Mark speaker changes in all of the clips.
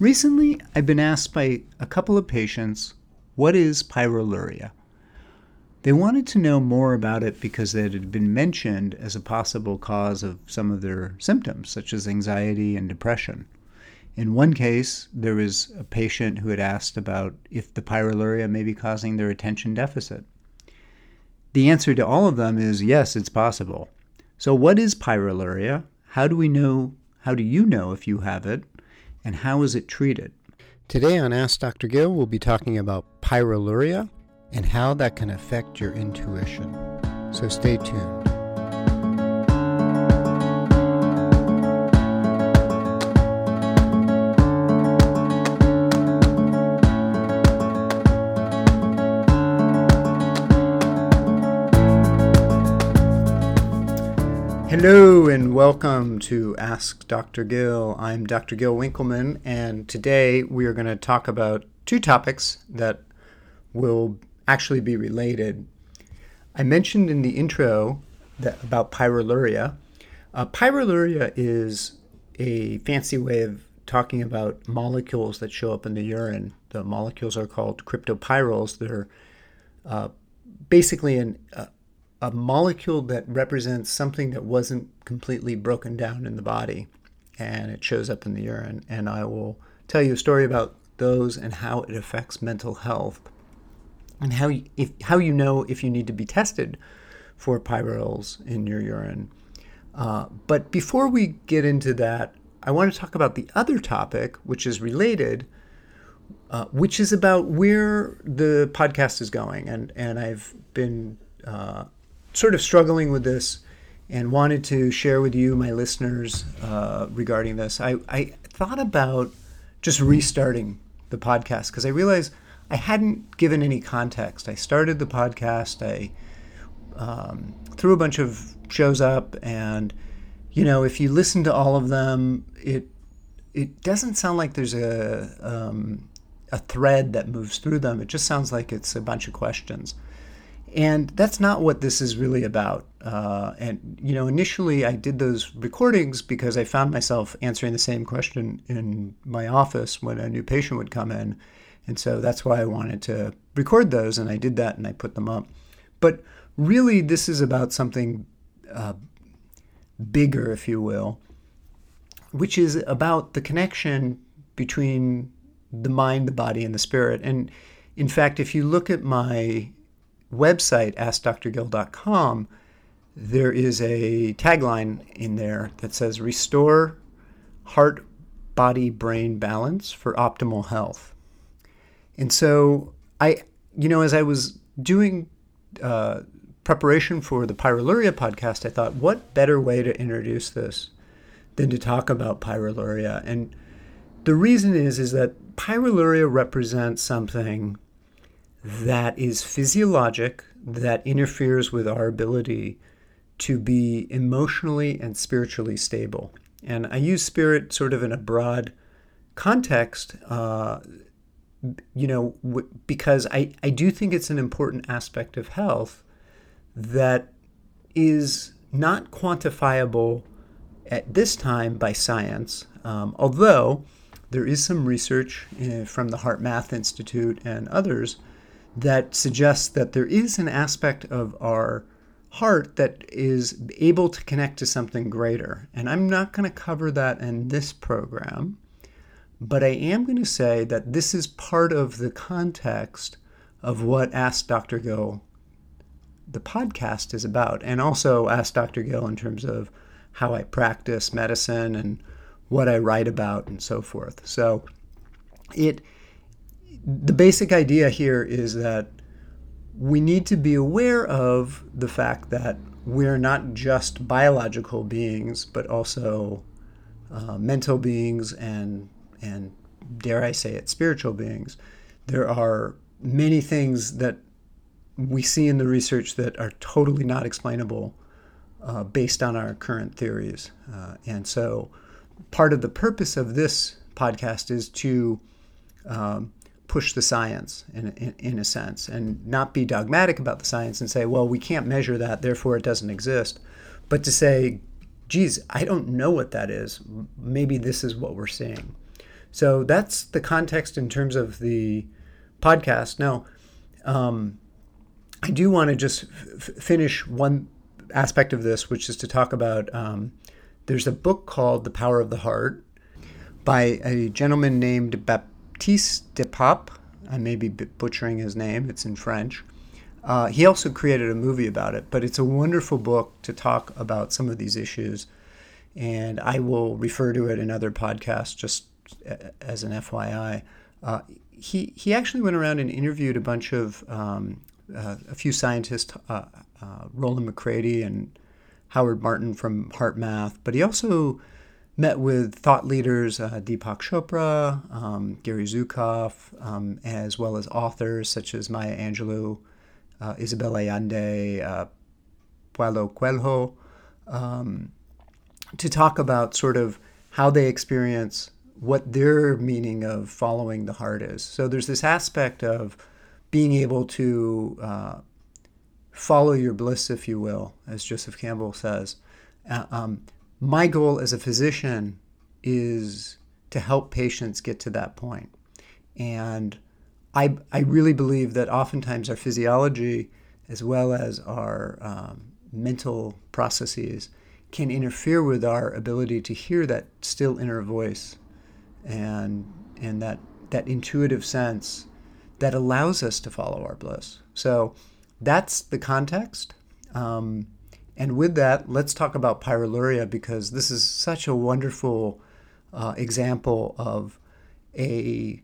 Speaker 1: Recently, I've been asked by a couple of patients, what is pyroluria? They wanted to know more about it because it had been mentioned as a possible cause of some of their symptoms, such as anxiety and depression. In one case, there was a patient who had asked about if the pyroluria may be causing their attention deficit. The answer to all of them is yes, it's possible. So, what is pyroluria? How do we know? How do you know if you have it? And how is it treated?
Speaker 2: Today on Ask Dr. Gil, we'll be talking about pyroluria and how that can affect your intuition. So stay tuned. To Ask Dr. Gil. I'm Dr. Gil Winkelman, and today we are going to talk about two topics that will actually be related. I mentioned in the intro that, about pyroluria. Uh, pyroluria is a fancy way of talking about molecules that show up in the urine. The molecules are called cryptopyrroles. They're uh, basically an, uh, a molecule that represents something that wasn't completely broken down in the body and it shows up in the urine. And I will tell you a story about those and how it affects mental health and how you, if, how you know if you need to be tested for pyrroles in your urine. Uh, but before we get into that, I want to talk about the other topic, which is related, uh, which is about where the podcast is going. And, and I've been uh, sort of struggling with this and wanted to share with you, my listeners, uh, regarding this. I, I thought about just restarting the podcast because I realized I hadn't given any context. I started the podcast, I um, threw a bunch of shows up, and you know, if you listen to all of them, it it doesn't sound like there's a um, a thread that moves through them. It just sounds like it's a bunch of questions. And that's not what this is really about. Uh, and, you know, initially I did those recordings because I found myself answering the same question in my office when a new patient would come in. And so that's why I wanted to record those, and I did that and I put them up. But really, this is about something uh, bigger, if you will, which is about the connection between the mind, the body, and the spirit. And in fact, if you look at my website, AskDrGil.com, there is a tagline in there that says Restore Heart, Body, Brain Balance for Optimal Health. And so I, you know, as I was doing uh, preparation for the Pyroluria podcast, I thought, what better way to introduce this than to talk about pyroluria? And the reason is, is that pyroluria represents something that is physiologic, that interferes with our ability to be emotionally and spiritually stable. And I use spirit sort of in a broad context, uh, you know, w- because I, I do think it's an important aspect of health that is not quantifiable at this time by science, um, although there is some research uh, from the HeartMath Institute and others that suggests that there is an aspect of our heart that is able to connect to something greater. And I'm not going to cover that in this program, but I am going to say that this is part of the context of what Ask Dr. Gil, the podcast, is about, and also Ask Dr. Gil in terms of how I practice medicine and what I write about and so forth. So it the basic idea here is that we need to be aware of the fact that we're not just biological beings, but also uh, mental beings and and dare I say it, spiritual beings. There are many things that we see in the research that are totally not explainable uh, based on our current theories. Uh, and so, part of the purpose of this podcast is to um, push the science in, in, in, a sense and not be dogmatic about the science and say, well, we can't measure that, therefore it doesn't exist. But to say, geez, I don't know what that is. Maybe this is what we're seeing. So that's the context in terms of the podcast. Now, um, I do want to just f- finish one aspect of this, which is to talk about. Um, there's a book called The Power of the Heart by a gentleman named Baptiste de Pape. I may be butchering his name, it's in French. Uh, he also created a movie about it, but it's a wonderful book to talk about some of these issues. And I will refer to it in other podcasts just as an FYI. Uh, he, he actually went around and interviewed a bunch of um, uh, a few scientists, uh, uh, Rollin McCraty and Howard Martin from HeartMath, but he also met with thought leaders uh, Deepak Chopra, um, Gary Zukav, um, as well as authors such as Maya Angelou, uh, Isabel Allende, uh, Paulo Coelho, um, to talk about sort of how they experience what their meaning of following the heart is. So there's this aspect of being able to uh, follow your bliss, if you will, as Joseph Campbell says. Uh, um, my goal as a physician is to help patients get to that point. And I, I really believe that oftentimes our physiology, as well as our um, mental processes, can interfere with our ability to hear that still inner voice and and that that intuitive sense that allows us to follow our bliss. So that's the context. Um, and with that, let's talk about pyroluria because this is such a wonderful uh, example of a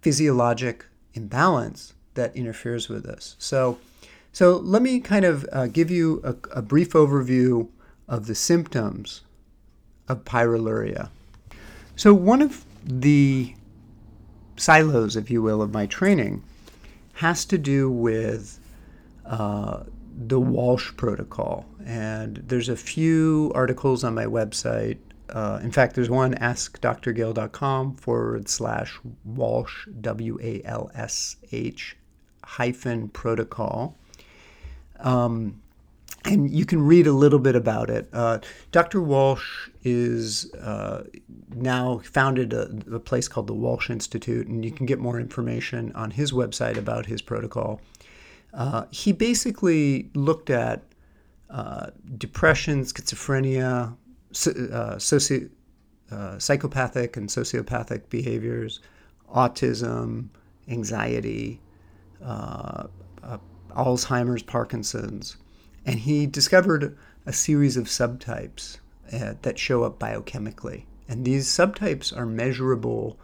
Speaker 2: physiologic imbalance that interferes with this. So, so let me kind of uh, give you a, a brief overview of the symptoms of pyroluria. So, one of the silos, if you will, of my training has to do with uh, the Walsh protocol. And there's a few articles on my website. Uh, in fact, there's one askdrgil.com forward slash Walsh, W A L S H hyphen protocol. Um, and you can read a little bit about it. Uh, Dr. Walsh is uh, now founded a, a, place called the Walsh Institute, and you can get more information on his website about his protocol. Uh, he basically looked at uh, depression, schizophrenia, uh, soci- uh, psychopathic and sociopathic behaviors, autism, anxiety, Alzheimer's, Parkinson's and he discovered a series of subtypes uh, that show up biochemically. And these subtypes are measurable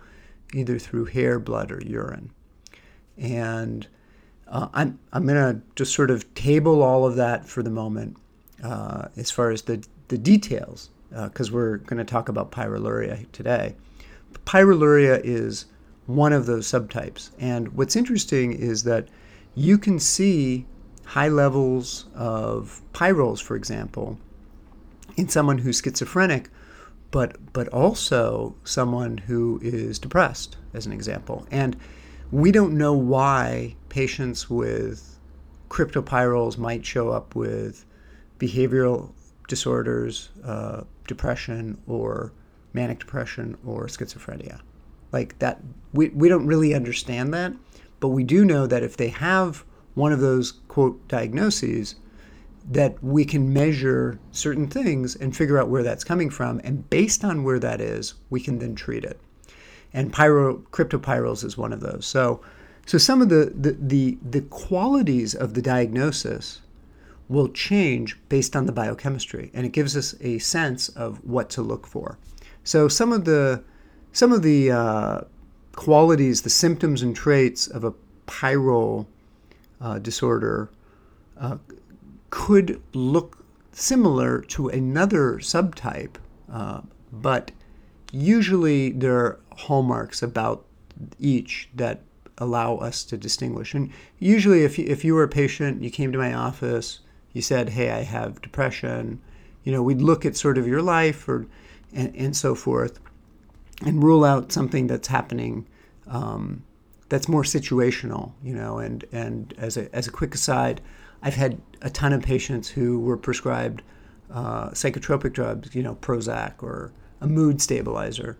Speaker 2: either through hair, blood, or urine. And uh, I'm, I'm to just sort of table all of that for the moment uh, as far as the, the details, because uh, we're going to talk about pyroluria today. Pyroluria is one of those subtypes. And what's interesting is that you can see high levels of pyrroles, for example, in someone who's schizophrenic, but but also someone who is depressed, as an example. And we don't know why patients with cryptopyrroles might show up with behavioral disorders, uh, depression, or manic depression, or schizophrenia. Like that, we, we don't really understand that, but we do know that if they have one of those quote diagnoses that we can measure certain things and figure out where that's coming from and based on where that is we can then treat it and pyro is one of those. So so some of the the the, the qualities of the diagnosis will change based on the biochemistry and it gives us a sense of what to look for. So some of the some of the uh, qualities the symptoms and traits of a pyrrole uh, disorder uh, could look similar to another subtype, uh, but usually there are hallmarks about each that allow us to distinguish. And usually, if you, if you were a patient, you came to my office, you said, "Hey, I have depression," you know, we'd look at sort of your life or and, and so forth, and rule out something that's happening um, that's more situational, you know. And and as a as a quick aside, I've had a ton of patients who were prescribed uh, psychotropic drugs, you know, Prozac or a mood stabilizer,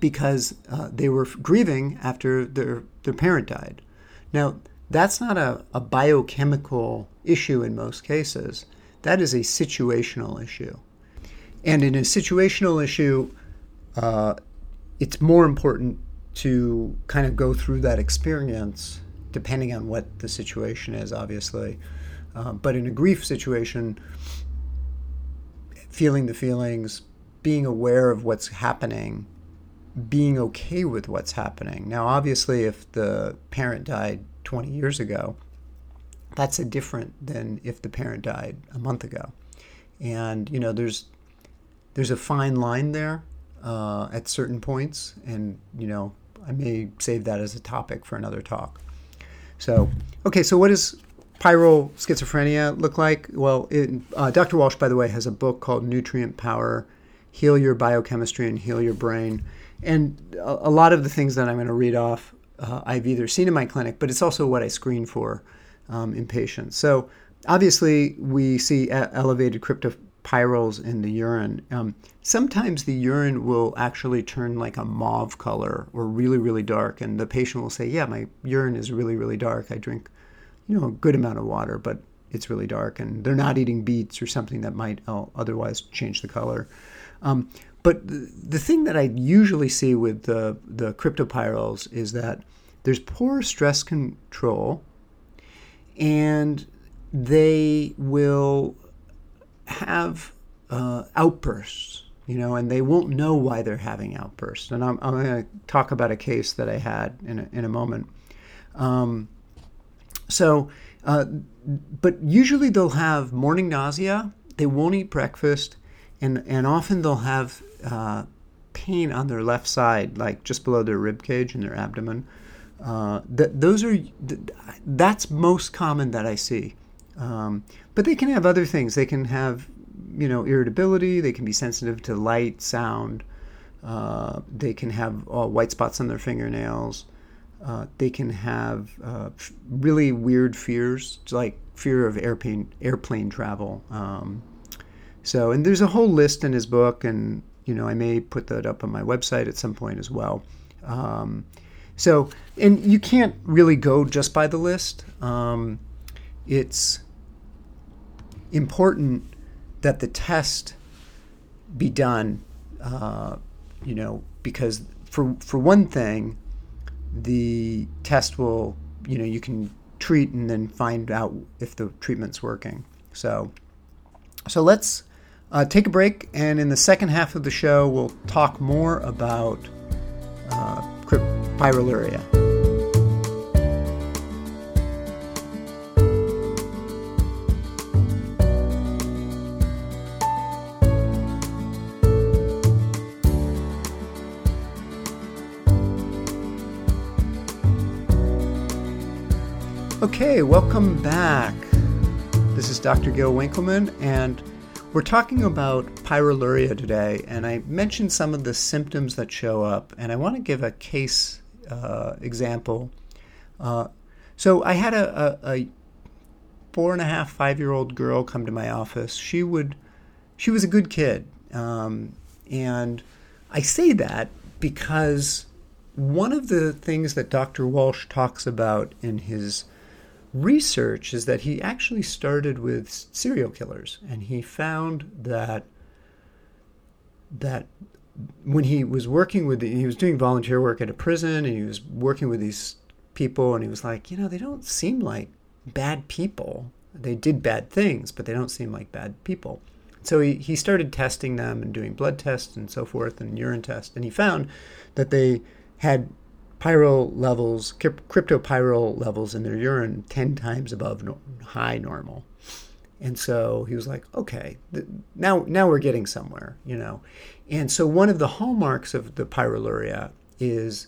Speaker 2: because uh, they were grieving after their, their parent died. Now, that's not a, a biochemical issue in most cases. That is a situational issue. And in a situational issue, uh, it's more important to kind of go through that experience depending on what the situation is, obviously. Uh, but in a grief situation, feeling the feelings, being aware of what's happening, being okay with what's happening. Now, obviously, if the parent died 20 years ago, that's a different than if the parent died a month ago. And, you know, there's there's a fine line there uh, at certain points, and you know I may save that as a topic for another talk. So, okay, so what does pyro schizophrenia look like? Well, it, uh, Dr. Walsh, by the way, has a book called Nutrient Power Heal Your Biochemistry and Heal Your Brain. And a, a lot of the things that I'm going to read off, uh, I've either seen in my clinic, but it's also what I screen for um, in patients. So, obviously, we see elevated cryptopyrroles in the urine. Um, sometimes the urine will actually turn like a mauve color or really, really dark, and the patient will say, "Yeah, my urine is really, really dark. I drink, you know, a good amount of water, but it's really dark." And they're not eating beets or something that might uh, otherwise change the color. Um, but the thing that I usually see with the the is that there's poor stress control, and they will have uh, outbursts, you know, and they won't know why they're having outbursts. And I'm, I'm going to talk about a case that I had in a, in a moment. Um, so, uh, but usually they'll have morning nausea, they won't eat breakfast, and, and often they'll have uh, pain on their left side, like just below their rib cage and their abdomen. Uh, those are that's most common that I see. Um, but they can have other things. They can have, you know, irritability. They can be sensitive to light, sound. Uh, they can have uh, white spots on their fingernails. Uh, they can have uh, really weird fears, like fear of airplane airplane travel. Um, so, and there's a whole list in his book, and you know, I may put that up on my website at some point as well. Um, so, and you can't really go just by the list. Um, it's important that the test be done, uh, you know, because for for one thing, the test will, you know, you can treat and then find out if the treatment's working. So, so let's uh, take a break, and in the second half of the show, we'll talk more about uh, pyroluria. Okay, welcome back. This is Dr. Gil Winkelman, and we're talking about pyroluria today. And I mentioned some of the symptoms that show up, and I want to give a case uh, example. Uh, so I had a, a, a, four and a half, five year old girl come to my office. She would, she was a good kid, um, and I say that because one of the things that Dr. Walsh talks about in his research is that he actually started with serial killers and he found that that when he was working with he was doing volunteer work at a prison and he was working with these people and he was like you know they don't seem like bad people. They did bad things but they don't seem like bad people. So he, he started testing them and doing blood tests and so forth and urine tests and he found that they had pyrrole levels, cryptopyrrole levels in their urine 10 times above high normal. And so he was like, okay, now, now we're getting somewhere, you know. And so one of the hallmarks of the pyroluria is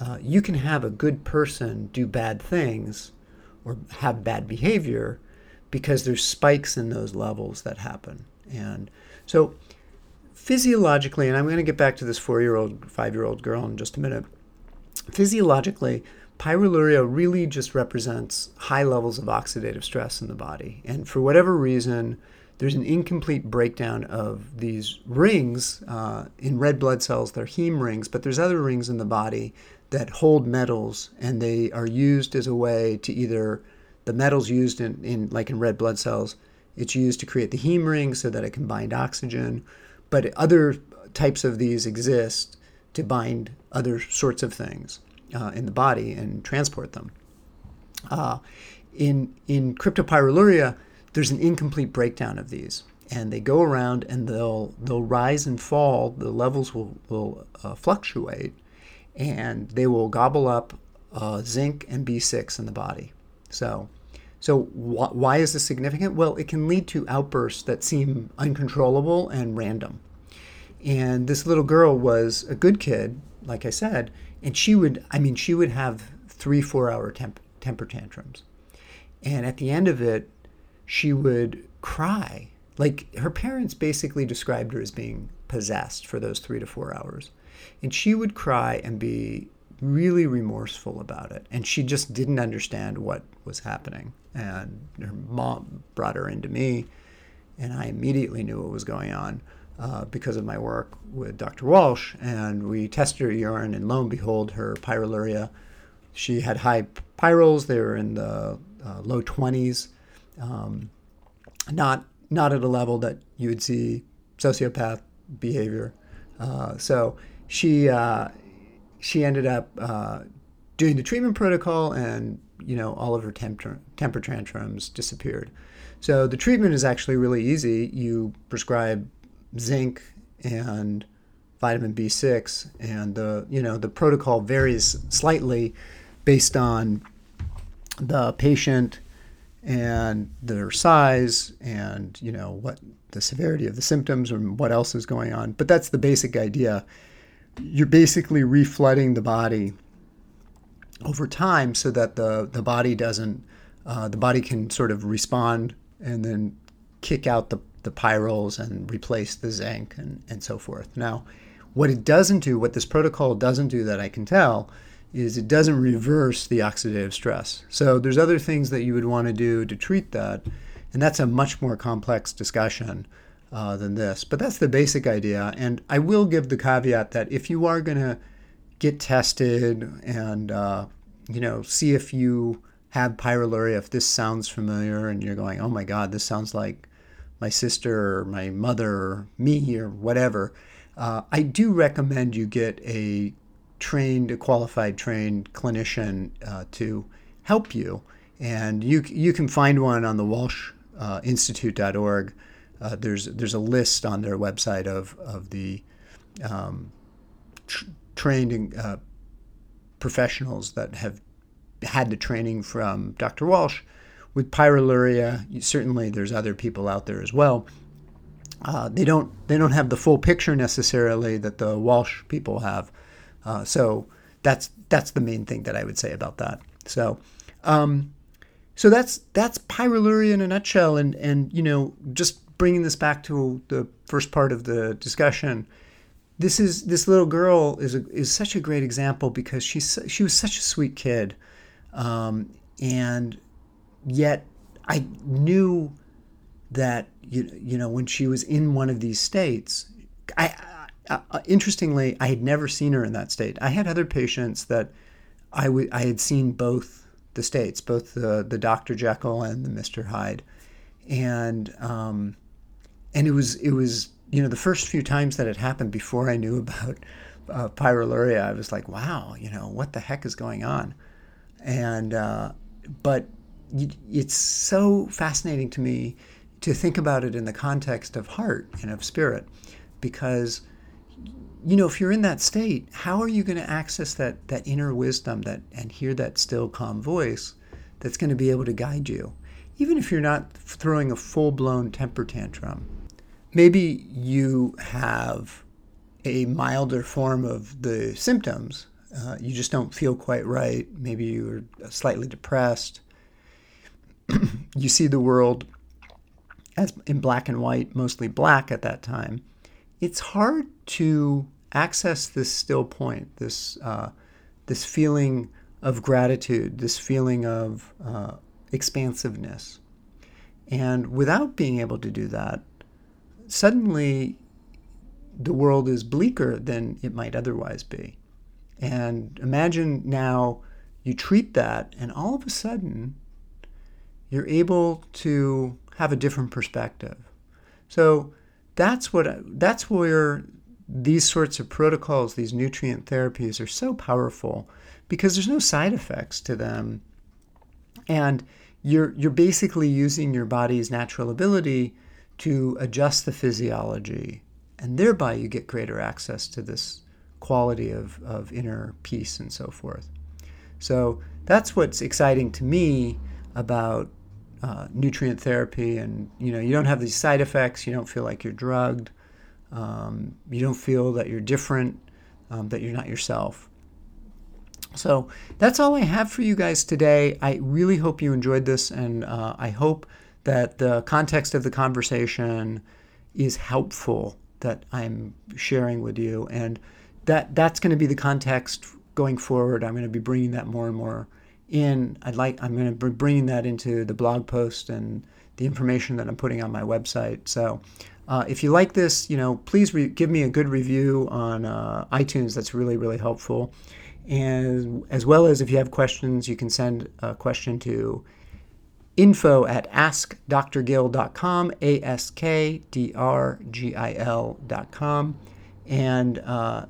Speaker 2: uh, you can have a good person do bad things or have bad behavior because there's spikes in those levels that happen. And so physiologically, and I'm going to get back to this four year old, five year old girl in just a minute Physiologically, pyroluria really just represents high levels of oxidative stress in the body. And for whatever reason, there's an incomplete breakdown of these rings uh, in red blood cells. They're heme rings, but there's other rings in the body that hold metals, and they are used as a way to either the metals used in, in like in red blood cells. It's used to create the heme ring so that it can bind oxygen, but other types of these exist to bind other sorts of things uh, in the body and transport them. Uh, in in cryptopyrroluria, there's an incomplete breakdown of these, and they go around and they'll they'll rise and fall. The levels will will uh, fluctuate, and they will gobble up uh, zinc and B6 in the body. So. So wh- why is this significant? Well, it can lead to outbursts that seem uncontrollable and random. And this little girl was a good kid, like I said, and she would, I mean, she would have three, four hour temp- temper tantrums. And at the end of it, she would cry. Like her parents basically described her as being possessed for those three to four hours. And she would cry and be really remorseful about it. And she just didn't understand what was happening. And her mom brought her into me, and I immediately knew what was going on. Uh, because of my work with Dr. Walsh, and we tested her urine, and lo and behold, her pyroluria. She had high pyrroles; they were in the uh, low 20s, um, not not at a level that you would see sociopath behavior. Uh, so she uh, she ended up uh, doing the treatment protocol, and you know all of her temper, temper tantrums disappeared. So the treatment is actually really easy. You prescribe zinc and vitamin B6 and the you know the protocol varies slightly based on the patient and their size and you know what the severity of the symptoms or what else is going on. But that's the basic idea. You're basically reflooding the body over time so that the the body doesn't uh, the body can sort of respond and then kick out the the pyrroles and replace the zinc and, and so forth. Now, what it doesn't do, what this protocol doesn't do that I can tell, is it doesn't reverse the oxidative stress. So there's other things that you would want to do to treat that, and that's a much more complex discussion uh, than this. But that's the basic idea. And I will give the caveat that if you are going to get tested and uh, you know see if you have pyroluria, if this sounds familiar, and you're going, oh my God, this sounds like my sister or my mother or me or whatever, uh, I do recommend you get a trained, a qualified trained clinician uh, to help you. And you, you can find one on the walshinstitute.org. Uh, there's, there's a list on their website of, of the um, tr- trained uh, professionals that have had the training from Dr. Walsh with pyroluria, certainly there's other people out there as well. Uh, they don't they don't have the full picture necessarily that the Walsh people have. Uh, so that's that's the main thing that I would say about that. So. Um, so that's that's pyroluria in a nutshell, and and you know just bringing this back to the first part of the discussion, this is this little girl is a, is such a great example because she's she was such a sweet kid, um, and yet I knew that you, you know when she was in one of these states I, I, I, interestingly I had never seen her in that state I had other patients that I, w- I had seen both the states both the, the Dr. Jekyll and the Mr. Hyde and um, and it was it was you know the first few times that it happened before I knew about uh, pyroluria I was like wow you know what the heck is going on and uh, but it's so fascinating to me to think about it in the context of heart and of spirit because you know if you're in that state how are you going to access that that inner wisdom that and hear that still calm voice that's going to be able to guide you? Even if you're not throwing a full-blown temper tantrum maybe you have a milder form of the symptoms uh, you just don't feel quite right maybe you're slightly depressed you see the world as in black and white, mostly black at that time, it's hard to access this still point, this uh, this feeling of gratitude, this feeling of uh, expansiveness. And without being able to do that, suddenly the world is bleaker than it might otherwise be. And imagine now you treat that, and all of a sudden, you're able to have a different perspective. So that's what that's where these sorts of protocols, these nutrient therapies, are so powerful because there's no side effects to them, and you're you're basically using your body's natural ability to adjust the physiology, and thereby you get greater access to this quality of, of inner peace and so forth. So that's what's exciting to me about uh, nutrient therapy, and you know you don't have these side effects. You don't feel like you're drugged. Um, you don't feel that you're different, um, that you're not yourself. So that's all I have for you guys today. I really hope you enjoyed this, and uh, I hope that the context of the conversation is helpful that I'm sharing with you, and that that's going to be the context going forward. I'm going to be bringing that more and more in. I'd like I'm going to be bringing that into the blog post and the information that I'm putting on my website. So. Uh, if you like this, you know, please re- give me a good review on uh, iTunes. That's really, really helpful. And as well as if you have questions, you can send a question to info at askdrgil.com, A S K D R G I L.com. And uh,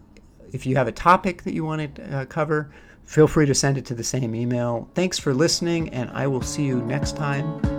Speaker 2: if you have a topic that you want to uh, cover, feel free to send it to the same email. Thanks for listening, and I will see you next time